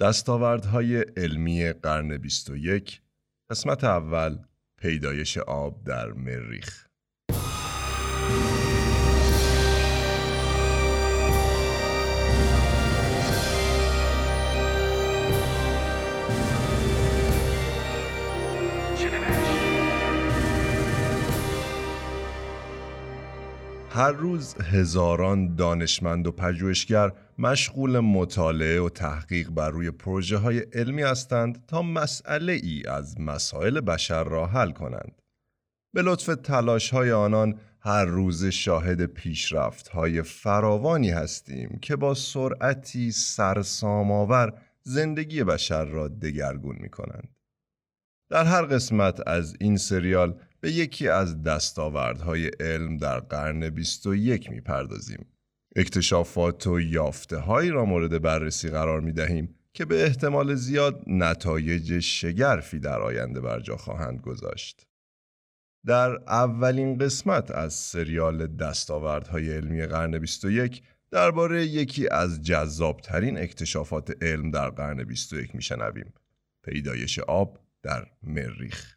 دستاوردهای علمی قرن 21 قسمت اول پیدایش آب در مریخ. هر روز هزاران دانشمند و پژوهشگر مشغول مطالعه و تحقیق بر روی پروژه های علمی هستند تا مسئله ای از مسائل بشر را حل کنند. به لطف تلاش های آنان هر روز شاهد پیشرفت های فراوانی هستیم که با سرعتی سرسامآور زندگی بشر را دگرگون می کنند. در هر قسمت از این سریال به یکی از دستاوردهای علم در قرن 21 می‌پردازیم. اکتشافات و یافته هایی را مورد بررسی قرار می دهیم که به احتمال زیاد نتایج شگرفی در آینده بر جا خواهند گذاشت. در اولین قسمت از سریال دستاوردهای علمی قرن 21 درباره یکی از جذابترین اکتشافات علم در قرن 21 میشنویم. پیدایش آب در مریخ.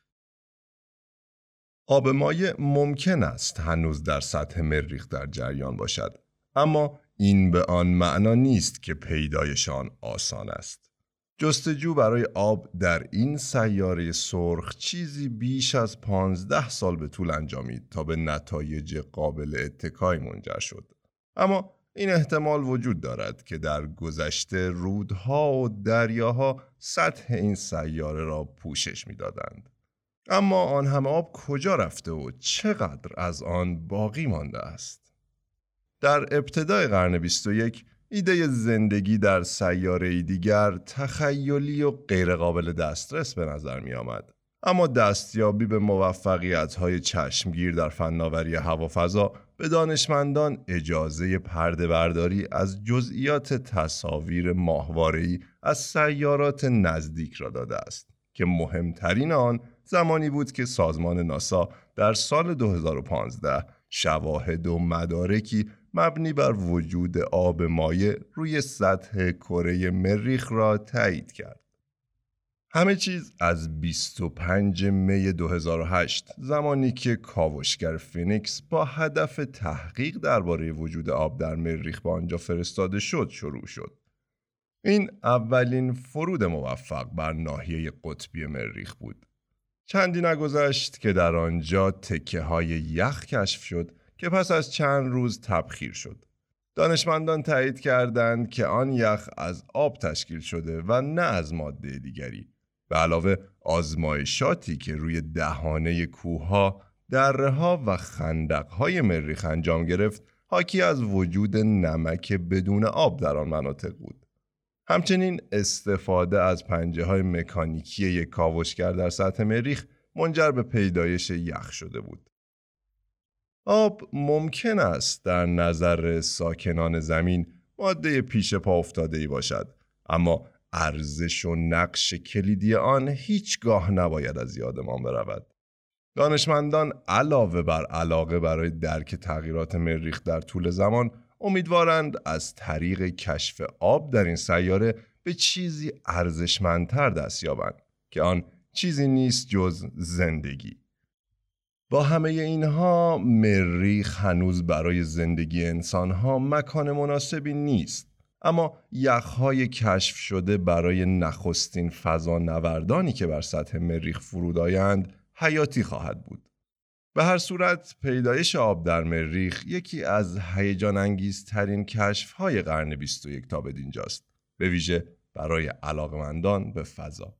آب مایع ممکن است هنوز در سطح مریخ در جریان باشد اما این به آن معنا نیست که پیدایش آن آسان است جستجو برای آب در این سیاره سرخ چیزی بیش از پانزده سال به طول انجامید تا به نتایج قابل اتکای منجر شد اما این احتمال وجود دارد که در گذشته رودها و دریاها سطح این سیاره را پوشش می‌دادند. اما آن همه آب کجا رفته و چقدر از آن باقی مانده است؟ در ابتدای قرن 21 ایده زندگی در سیاره دیگر تخیلی و غیرقابل دسترس به نظر می آمد. اما دستیابی به موفقیت های چشمگیر در فناوری هوافضا به دانشمندان اجازه پرده برداری از جزئیات تصاویر ماهواره‌ای از سیارات نزدیک را داده است که مهمترین آن زمانی بود که سازمان ناسا در سال 2015 شواهد و مدارکی مبنی بر وجود آب مایع روی سطح کره مریخ را تایید کرد. همه چیز از 25 می 2008 زمانی که کاوشگر فینیکس با هدف تحقیق درباره وجود آب در مریخ به آنجا فرستاده شد شروع شد. این اولین فرود موفق بر ناحیه قطبی مریخ بود. چندی نگذشت که در آنجا تکه های یخ کشف شد که پس از چند روز تبخیر شد. دانشمندان تایید کردند که آن یخ از آب تشکیل شده و نه از ماده دیگری. به علاوه آزمایشاتی که روی دهانه کوهها، دره ها و خندق های مریخ انجام گرفت حاکی از وجود نمک بدون آب در آن مناطق بود. همچنین استفاده از پنجه های مکانیکی یک کاوشگر در سطح مریخ منجر به پیدایش یخ شده بود. آب ممکن است در نظر ساکنان زمین ماده پیش پا افتاده ای باشد اما ارزش و نقش کلیدی آن هیچگاه نباید از یادمان برود. دانشمندان علاوه بر علاقه برای درک تغییرات مریخ در طول زمان امیدوارند از طریق کشف آب در این سیاره به چیزی ارزشمندتر دست یابند که آن چیزی نیست جز زندگی با همه اینها مریخ هنوز برای زندگی انسانها مکان مناسبی نیست. اما یخهای کشف شده برای نخستین فضا نوردانی که بر سطح مریخ فرود آیند حیاتی خواهد بود. به هر صورت پیدایش آب در مریخ یکی از هیجان انگیزترین کشف های قرن 21 تا به دینجاست به ویژه برای علاقمندان به فضا.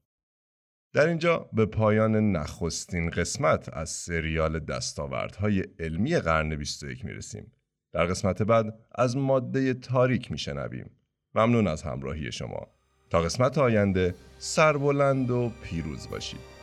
در اینجا به پایان نخستین قسمت از سریال دستاوردهای علمی قرن 21 می‌رسیم. در قسمت بعد از ماده تاریک میشنویم. ممنون از همراهی شما. تا قسمت آینده سربلند و پیروز باشید.